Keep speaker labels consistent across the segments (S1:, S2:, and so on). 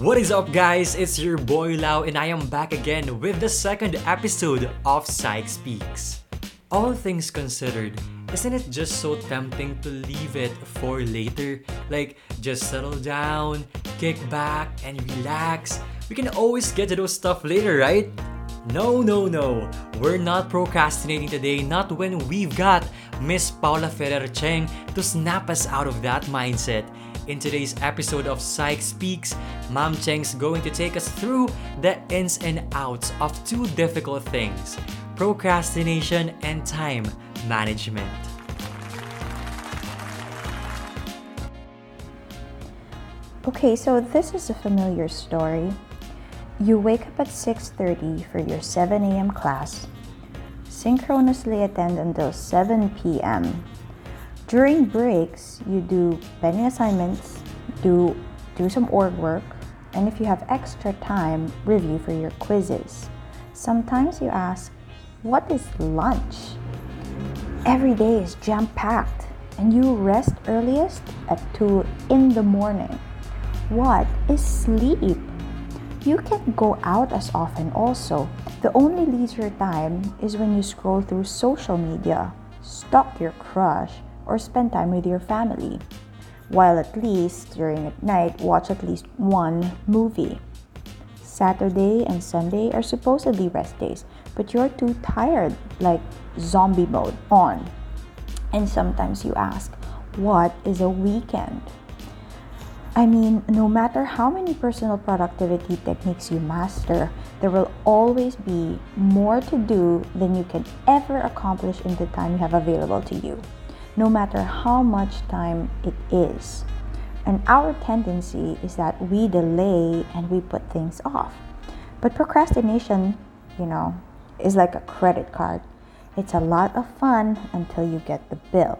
S1: What is up, guys? It's your boy Lau, and I am back again with the second episode of Psych Speaks. All things considered, isn't it just so tempting to leave it for later? Like, just settle down, kick back, and relax. We can always get to those stuff later, right? No, no, no. We're not procrastinating today, not when we've got Miss Paula Ferrer Cheng to snap us out of that mindset. In today's episode of Psych Speaks, Ma'am Cheng's going to take us through the ins and outs of two difficult things procrastination and time management.
S2: Okay, so this is a familiar story. You wake up at 6:30 for your 7 a.m. class, synchronously attend until 7 p.m. During breaks, you do pending assignments, do do some org work, and if you have extra time, review for your quizzes. Sometimes you ask, "What is lunch?" Every day is jam-packed, and you rest earliest at 2 in the morning. What is sleep? You can't go out as often, also. The only leisure time is when you scroll through social media, stalk your crush, or spend time with your family. While at least during at night, watch at least one movie. Saturday and Sunday are supposedly rest days, but you're too tired, like zombie mode on. And sometimes you ask, what is a weekend? I mean, no matter how many personal productivity techniques you master, there will always be more to do than you can ever accomplish in the time you have available to you, no matter how much time it is. And our tendency is that we delay and we put things off. But procrastination, you know, is like a credit card. It's a lot of fun until you get the bill.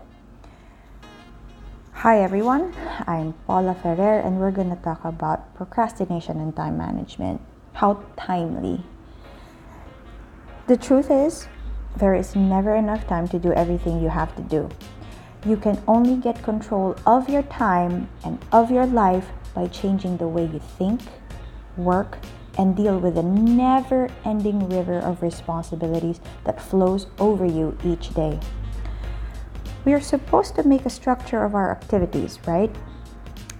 S2: Hi everyone, I'm Paula Ferrer and we're going to talk about procrastination and time management. How timely. The truth is, there is never enough time to do everything you have to do. You can only get control of your time and of your life by changing the way you think, work, and deal with the never ending river of responsibilities that flows over you each day we are supposed to make a structure of our activities, right?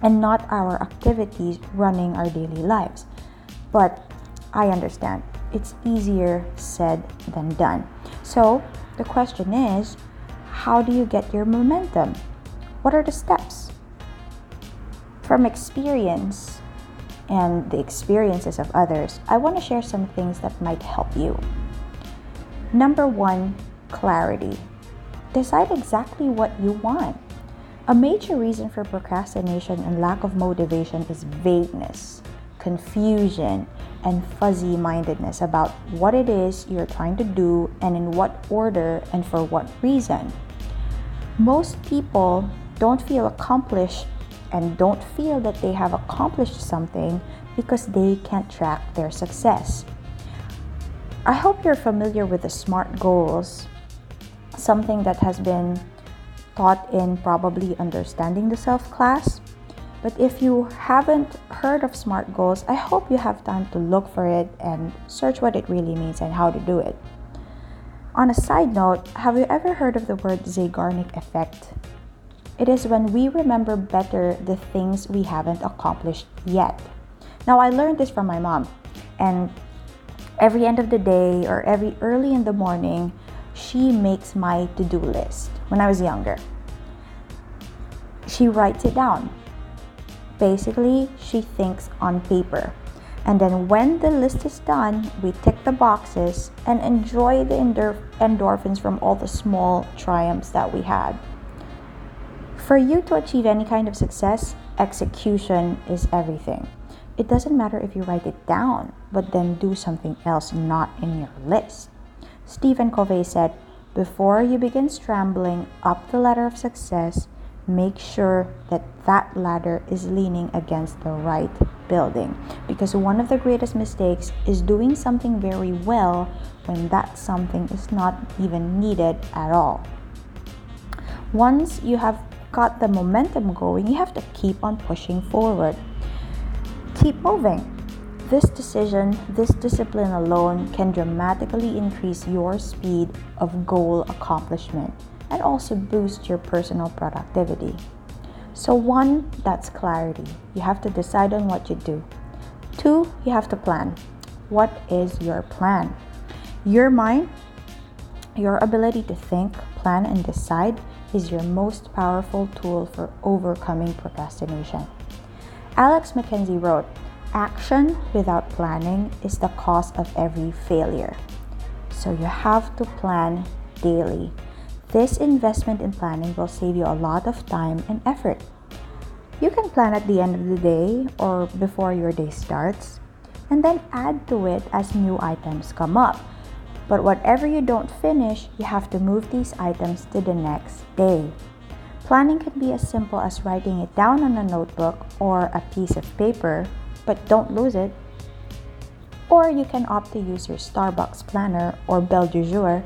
S2: And not our activities running our daily lives. But I understand it's easier said than done. So the question is how do you get your momentum? What are the steps? From experience and the experiences of others, I want to share some things that might help you. Number one, clarity. Decide exactly what you want. A major reason for procrastination and lack of motivation is vagueness, confusion, and fuzzy mindedness about what it is you're trying to do and in what order and for what reason. Most people don't feel accomplished and don't feel that they have accomplished something because they can't track their success. I hope you're familiar with the SMART goals something that has been taught in probably understanding the self class. But if you haven't heard of SMART goals, I hope you have time to look for it and search what it really means and how to do it. On a side note, have you ever heard of the word Zeigarnik effect? It is when we remember better the things we haven't accomplished yet. Now, I learned this from my mom, and every end of the day or every early in the morning, she makes my to do list when I was younger. She writes it down. Basically, she thinks on paper. And then when the list is done, we tick the boxes and enjoy the endorph- endorphins from all the small triumphs that we had. For you to achieve any kind of success, execution is everything. It doesn't matter if you write it down, but then do something else not in your list. Stephen Covey said, Before you begin scrambling up the ladder of success, make sure that that ladder is leaning against the right building. Because one of the greatest mistakes is doing something very well when that something is not even needed at all. Once you have got the momentum going, you have to keep on pushing forward. keep moving. This decision, this discipline alone can dramatically increase your speed of goal accomplishment and also boost your personal productivity. So, one, that's clarity. You have to decide on what you do. Two, you have to plan. What is your plan? Your mind, your ability to think, plan, and decide is your most powerful tool for overcoming procrastination. Alex McKenzie wrote, Action without planning is the cause of every failure. So you have to plan daily. This investment in planning will save you a lot of time and effort. You can plan at the end of the day or before your day starts, and then add to it as new items come up. But whatever you don't finish, you have to move these items to the next day. Planning can be as simple as writing it down on a notebook or a piece of paper but don't lose it. Or you can opt to use your Starbucks planner or Belle de Jour,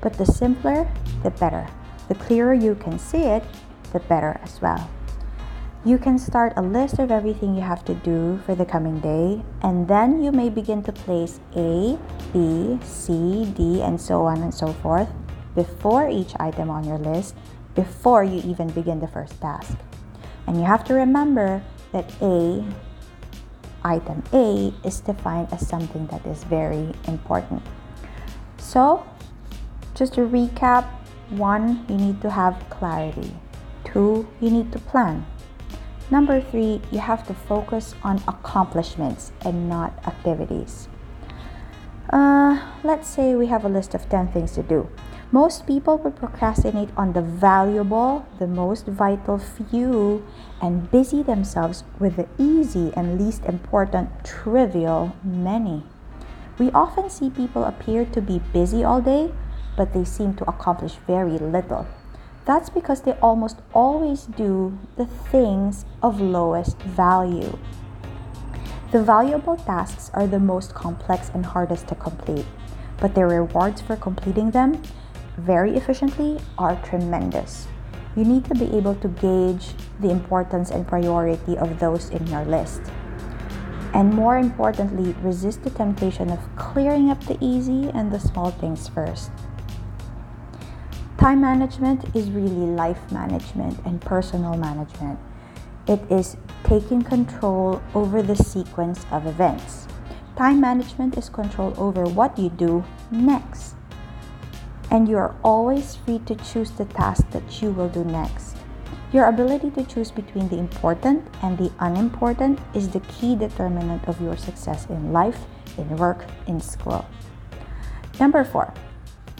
S2: but the simpler, the better. The clearer you can see it, the better as well. You can start a list of everything you have to do for the coming day, and then you may begin to place A, B, C, D, and so on and so forth before each item on your list before you even begin the first task. And you have to remember that A, item A is defined as something that is very important. So, just to recap one, you need to have clarity. Two, you need to plan. Number three, you have to focus on accomplishments and not activities. Uh, let's say we have a list of 10 things to do. Most people would procrastinate on the valuable, the most vital few, and busy themselves with the easy and least important trivial many. We often see people appear to be busy all day, but they seem to accomplish very little. That's because they almost always do the things of lowest value. The valuable tasks are the most complex and hardest to complete, but their rewards for completing them very efficiently are tremendous. You need to be able to gauge the importance and priority of those in your list. And more importantly, resist the temptation of clearing up the easy and the small things first. Time management is really life management and personal management. It is taking control over the sequence of events. Time management is control over what you do next and you are always free to choose the task that you will do next. Your ability to choose between the important and the unimportant is the key determinant of your success in life, in work, in school. Number four,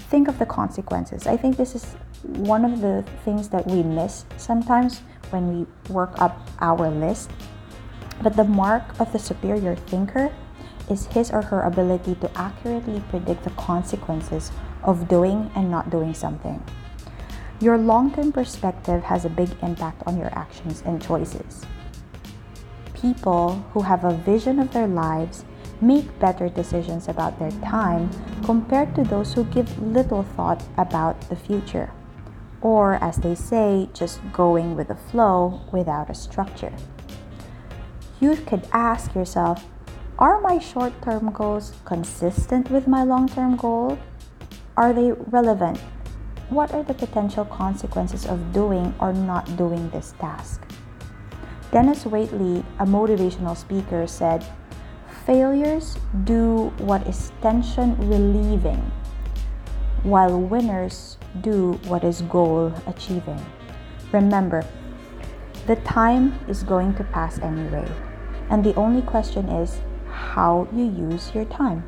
S2: think of the consequences. I think this is one of the things that we miss sometimes when we work up our list. But the mark of the superior thinker is his or her ability to accurately predict the consequences of doing and not doing something. Your long term perspective has a big impact on your actions and choices. People who have a vision of their lives make better decisions about their time compared to those who give little thought about the future, or as they say, just going with the flow without a structure. You could ask yourself Are my short term goals consistent with my long term goal? Are they relevant? What are the potential consequences of doing or not doing this task? Dennis Waitley, a motivational speaker, said, Failures do what is tension relieving, while winners do what is goal achieving. Remember, the time is going to pass anyway, and the only question is how you use your time.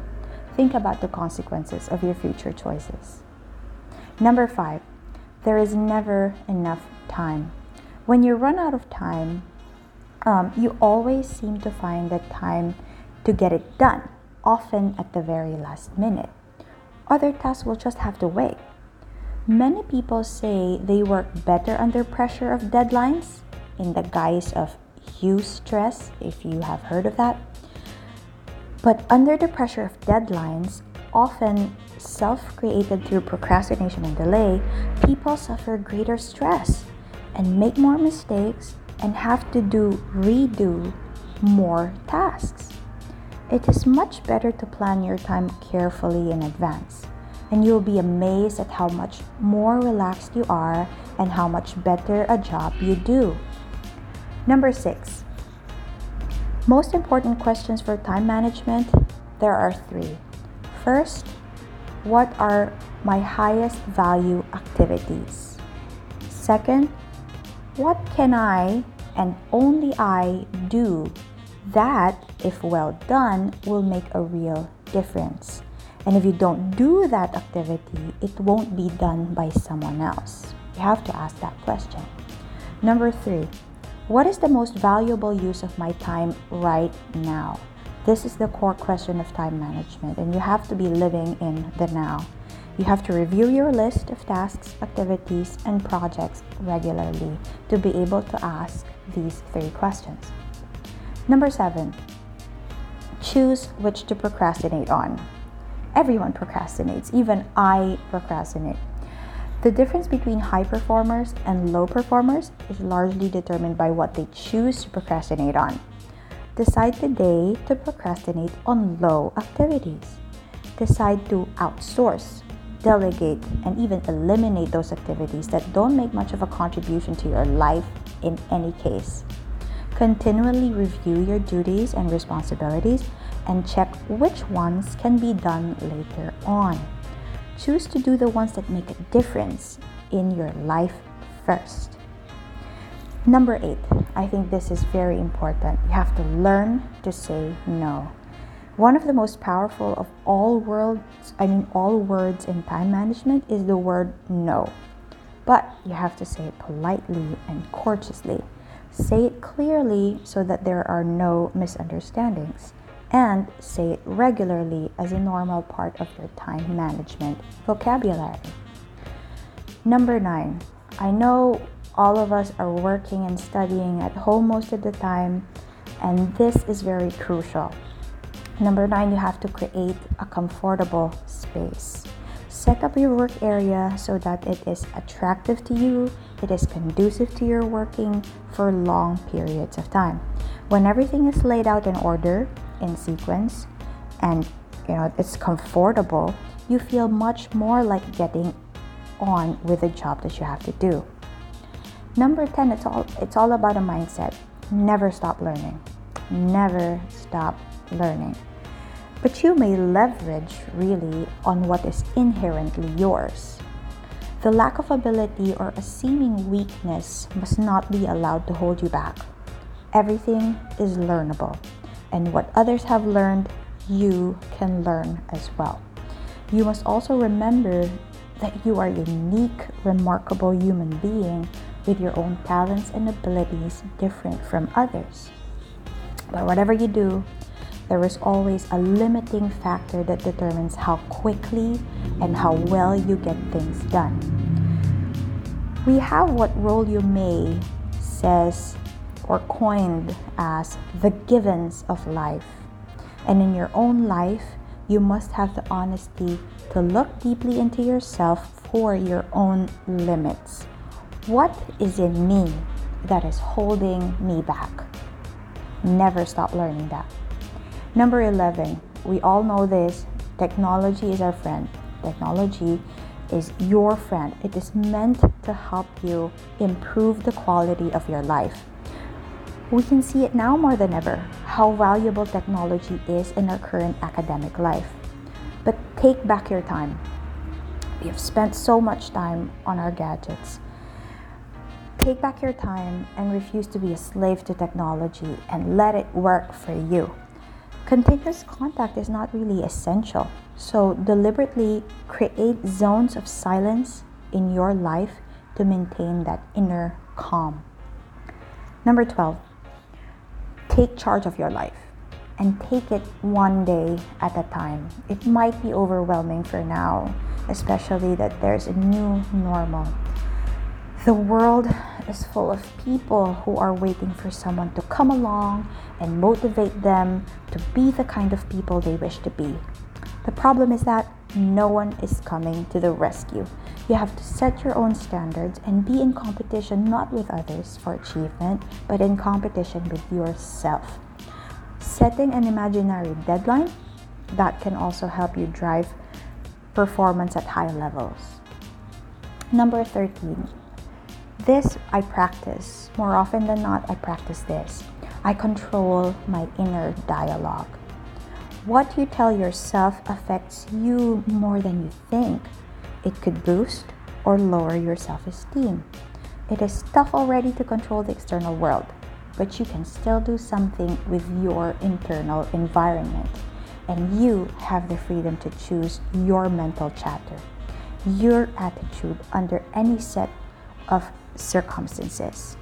S2: Think about the consequences of your future choices. Number five, there is never enough time. When you run out of time, um, you always seem to find that time to get it done, often at the very last minute. Other tasks will just have to wait. Many people say they work better under pressure of deadlines in the guise of eustress, if you have heard of that. But under the pressure of deadlines, often self created through procrastination and delay, people suffer greater stress and make more mistakes and have to do redo more tasks. It is much better to plan your time carefully in advance, and you'll be amazed at how much more relaxed you are and how much better a job you do. Number six, most important questions for time management there are three. First, what are my highest value activities? Second, what can I and only I do that, if well done, will make a real difference. And if you don't do that activity, it won't be done by someone else. You have to ask that question. Number three, what is the most valuable use of my time right now? This is the core question of time management, and you have to be living in the now. You have to review your list of tasks, activities, and projects regularly to be able to ask these three questions. Number seven, choose which to procrastinate on. Everyone procrastinates, even I procrastinate. The difference between high performers and low performers is largely determined by what they choose to procrastinate on. Decide today to procrastinate on low activities. Decide to outsource, delegate, and even eliminate those activities that don't make much of a contribution to your life in any case. Continually review your duties and responsibilities and check which ones can be done later on. Choose to do the ones that make a difference in your life first. Number eight, I think this is very important. You have to learn to say no. One of the most powerful of all words, I mean all words in time management is the word no. But you have to say it politely and courteously. Say it clearly so that there are no misunderstandings. And say it regularly as a normal part of your time management vocabulary. Number nine, I know all of us are working and studying at home most of the time, and this is very crucial. Number nine, you have to create a comfortable space. Set up your work area so that it is attractive to you, it is conducive to your working for long periods of time. When everything is laid out in order, in sequence, and you know it's comfortable, you feel much more like getting on with the job that you have to do. Number 10, it's all it's all about a mindset. Never stop learning. Never stop learning. But you may leverage really on what is inherently yours. The lack of ability or a seeming weakness must not be allowed to hold you back. Everything is learnable, and what others have learned, you can learn as well. You must also remember that you are a unique, remarkable human being with your own talents and abilities different from others. But whatever you do, there is always a limiting factor that determines how quickly and how well you get things done. We have what Rollo May says or coined as the givens of life. And in your own life, you must have the honesty to look deeply into yourself for your own limits. What is in me that is holding me back? Never stop learning that. Number 11, we all know this technology is our friend. Technology is your friend. It is meant to help you improve the quality of your life. We can see it now more than ever how valuable technology is in our current academic life. But take back your time. We have spent so much time on our gadgets. Take back your time and refuse to be a slave to technology and let it work for you. Continuous contact is not really essential, so deliberately create zones of silence in your life to maintain that inner calm. Number 12, take charge of your life and take it one day at a time. It might be overwhelming for now, especially that there's a new normal. The world is full of people who are waiting for someone to come along and motivate them to be the kind of people they wish to be. The problem is that no one is coming to the rescue. You have to set your own standards and be in competition not with others for achievement, but in competition with yourself. Setting an imaginary deadline that can also help you drive performance at high levels. Number 13. This I practice. More often than not, I practice this. I control my inner dialogue. What you tell yourself affects you more than you think. It could boost or lower your self esteem. It is tough already to control the external world, but you can still do something with your internal environment. And you have the freedom to choose your mental chatter, your attitude under any set of circumstances.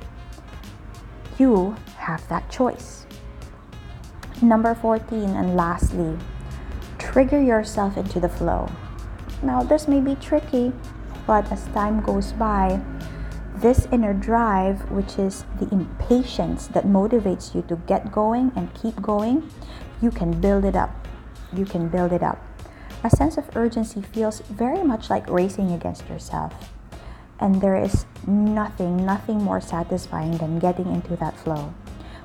S2: You have that choice. Number 14, and lastly, trigger yourself into the flow. Now, this may be tricky, but as time goes by, this inner drive, which is the impatience that motivates you to get going and keep going, you can build it up. You can build it up. A sense of urgency feels very much like racing against yourself. And there is nothing, nothing more satisfying than getting into that flow.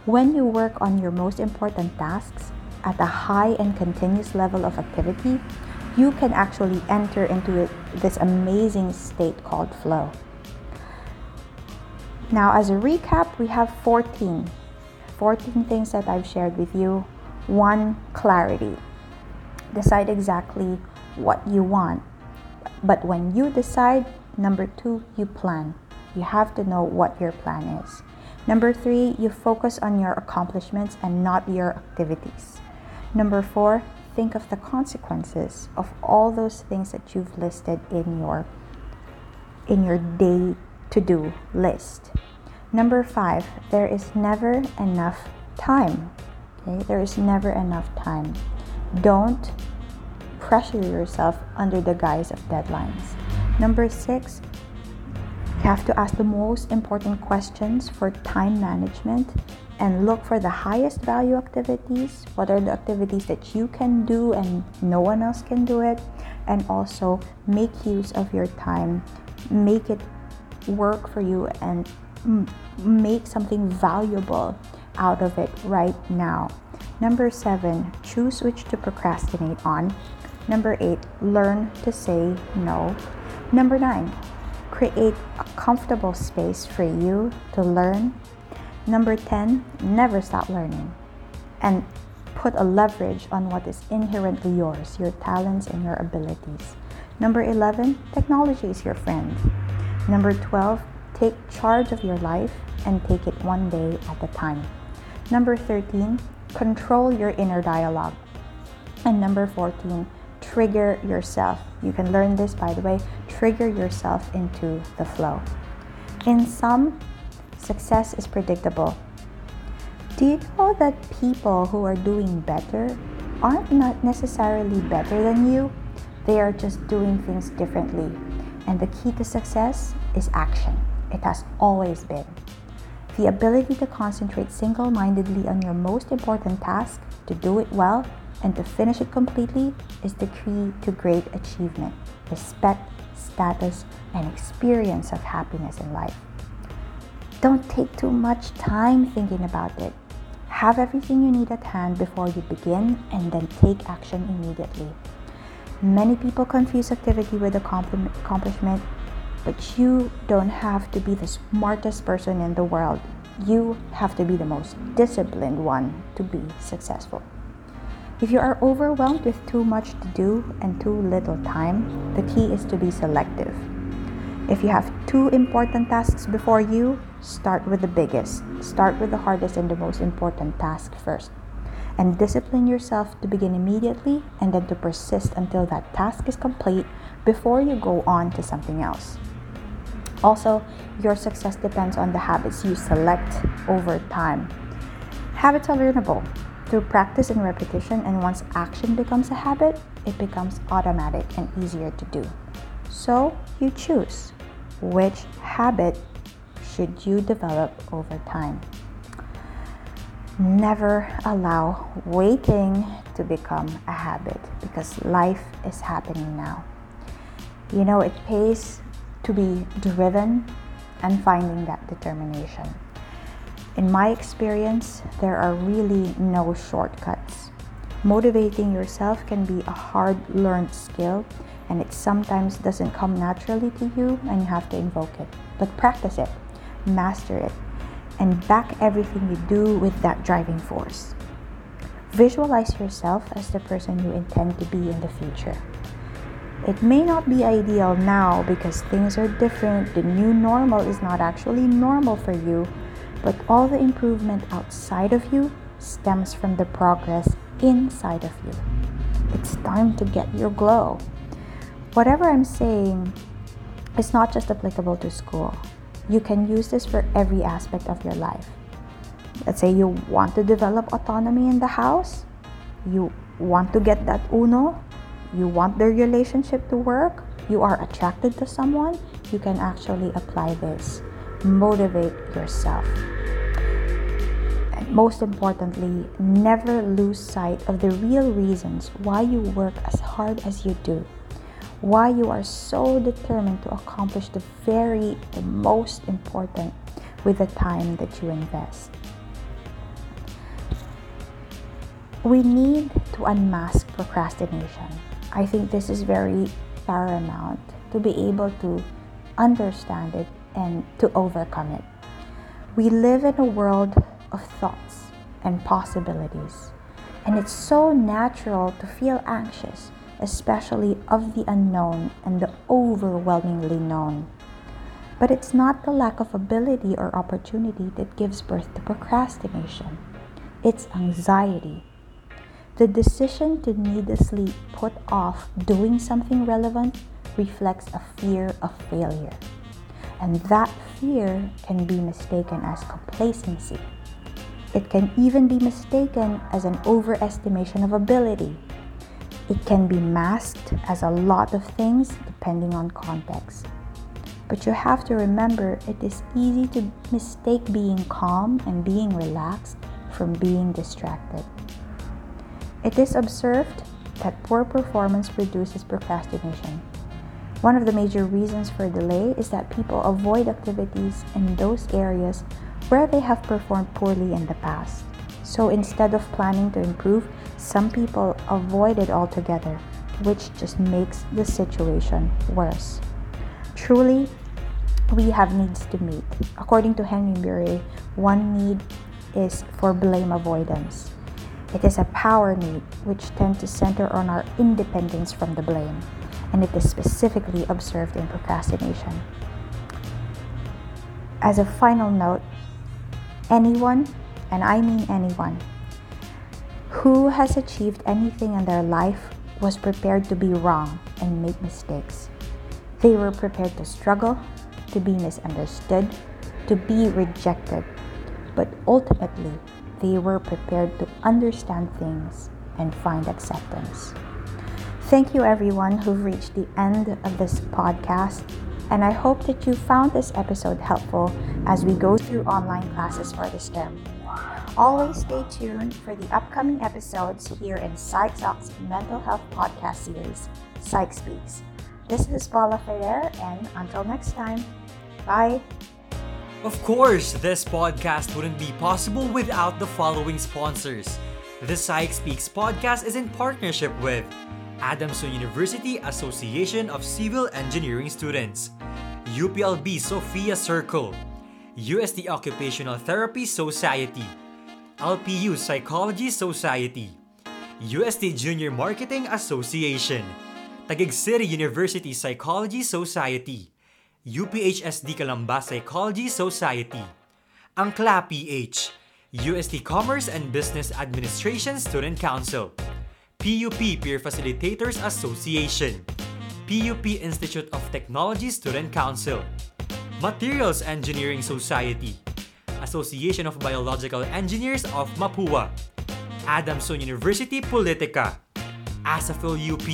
S2: When you work on your most important tasks at a high and continuous level of activity, you can actually enter into this amazing state called flow. Now, as a recap, we have 14. 14 things that I've shared with you. One, clarity. Decide exactly what you want. But when you decide, Number two, you plan. You have to know what your plan is. Number three, you focus on your accomplishments and not your activities. Number four, think of the consequences of all those things that you've listed in your in your day to do list. Number five, there is never enough time. Okay, there is never enough time. Don't pressure yourself under the guise of deadlines. Number six, you have to ask the most important questions for time management and look for the highest value activities. What are the activities that you can do and no one else can do it? And also make use of your time, make it work for you, and make something valuable out of it right now. Number seven, choose which to procrastinate on. Number eight, learn to say no. Number nine, create a comfortable space for you to learn. Number 10, never stop learning. And put a leverage on what is inherently yours, your talents and your abilities. Number 11, technology is your friend. Number 12, take charge of your life and take it one day at a time. Number 13, control your inner dialogue. And number 14, trigger yourself. You can learn this, by the way, trigger yourself into the flow. In sum, success is predictable. Do you know that people who are doing better aren't not necessarily better than you? They are just doing things differently. And the key to success is action. It has always been. The ability to concentrate single mindedly on your most important task, to do it well, and to finish it completely is the key to great achievement, respect, status, and experience of happiness in life. Don't take too much time thinking about it. Have everything you need at hand before you begin and then take action immediately. Many people confuse activity with accomplishment, but you don't have to be the smartest person in the world. You have to be the most disciplined one to be successful. If you are overwhelmed with too much to do and too little time, the key is to be selective. If you have two important tasks before you, start with the biggest. Start with the hardest and the most important task first. And discipline yourself to begin immediately and then to persist until that task is complete before you go on to something else. Also, your success depends on the habits you select over time. Habits are learnable. Through practice and repetition, and once action becomes a habit, it becomes automatic and easier to do. So you choose which habit should you develop over time. Never allow waiting to become a habit because life is happening now. You know, it pays to be driven and finding that determination. In my experience, there are really no shortcuts. Motivating yourself can be a hard learned skill and it sometimes doesn't come naturally to you and you have to invoke it. But practice it, master it, and back everything you do with that driving force. Visualize yourself as the person you intend to be in the future. It may not be ideal now because things are different, the new normal is not actually normal for you, but all the improvement outside of you stems from the progress inside of you. It's time to get your glow. Whatever I'm saying is not just applicable to school. You can use this for every aspect of your life. Let's say you want to develop autonomy in the house, you want to get that uno, you want the relationship to work, you are attracted to someone, you can actually apply this. Motivate yourself. And most importantly, never lose sight of the real reasons why you work as hard as you do. Why you are so determined to accomplish the very, the most important with the time that you invest. We need to unmask procrastination I think this is very paramount to be able to understand it and to overcome it. We live in a world of thoughts and possibilities, and it's so natural to feel anxious, especially of the unknown and the overwhelmingly known. But it's not the lack of ability or opportunity that gives birth to procrastination. It's anxiety the decision to needlessly put off doing something relevant reflects a fear of failure. And that fear can be mistaken as complacency. It can even be mistaken as an overestimation of ability. It can be masked as a lot of things depending on context. But you have to remember it is easy to mistake being calm and being relaxed from being distracted. It is observed that poor performance reduces procrastination. One of the major reasons for delay is that people avoid activities in those areas where they have performed poorly in the past. So instead of planning to improve, some people avoid it altogether, which just makes the situation worse. Truly, we have needs to meet. According to Henry Murray, one need is for blame avoidance. It is a power need which tends to center on our independence from the blame, and it is specifically observed in procrastination. As a final note, anyone, and I mean anyone, who has achieved anything in their life was prepared to be wrong and make mistakes. They were prepared to struggle, to be misunderstood, to be rejected, but ultimately they were prepared to understand things and find acceptance. Thank you, everyone who've reached the end of this podcast, and I hope that you found this episode helpful as we go through online classes for this term. Always stay tuned for the upcoming episodes here in PsychSoc's Mental Health Podcast series, Psych Speaks. This is Paula Ferrer, and until next time, bye.
S1: Of course, this podcast wouldn't be possible without the following sponsors. The Psych Speaks podcast is in partnership with Adamson University Association of Civil Engineering Students, UPLB Sophia Circle, UST Occupational Therapy Society, LPU Psychology Society, UST Junior Marketing Association, Taguig City University Psychology Society, UPHSD Calamba Psychology Society, Angkla PH, UST Commerce and Business Administration Student Council, PUP Peer Facilitators Association, PUP Institute of Technology Student Council, Materials Engineering Society, Association of Biological Engineers of Mapua, Adamson University Politica, ASAFIL UP,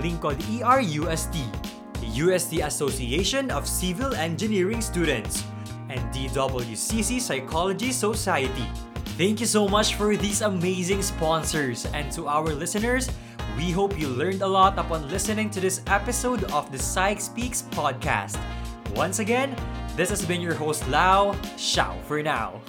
S1: Lincoln ER UST, Association of Civil Engineering Students, and DWCC Psychology Society. Thank you so much for these amazing sponsors, and to our listeners, we hope you learned a lot upon listening to this episode of the Psych Speaks podcast. Once again, this has been your host Lau. Ciao for now.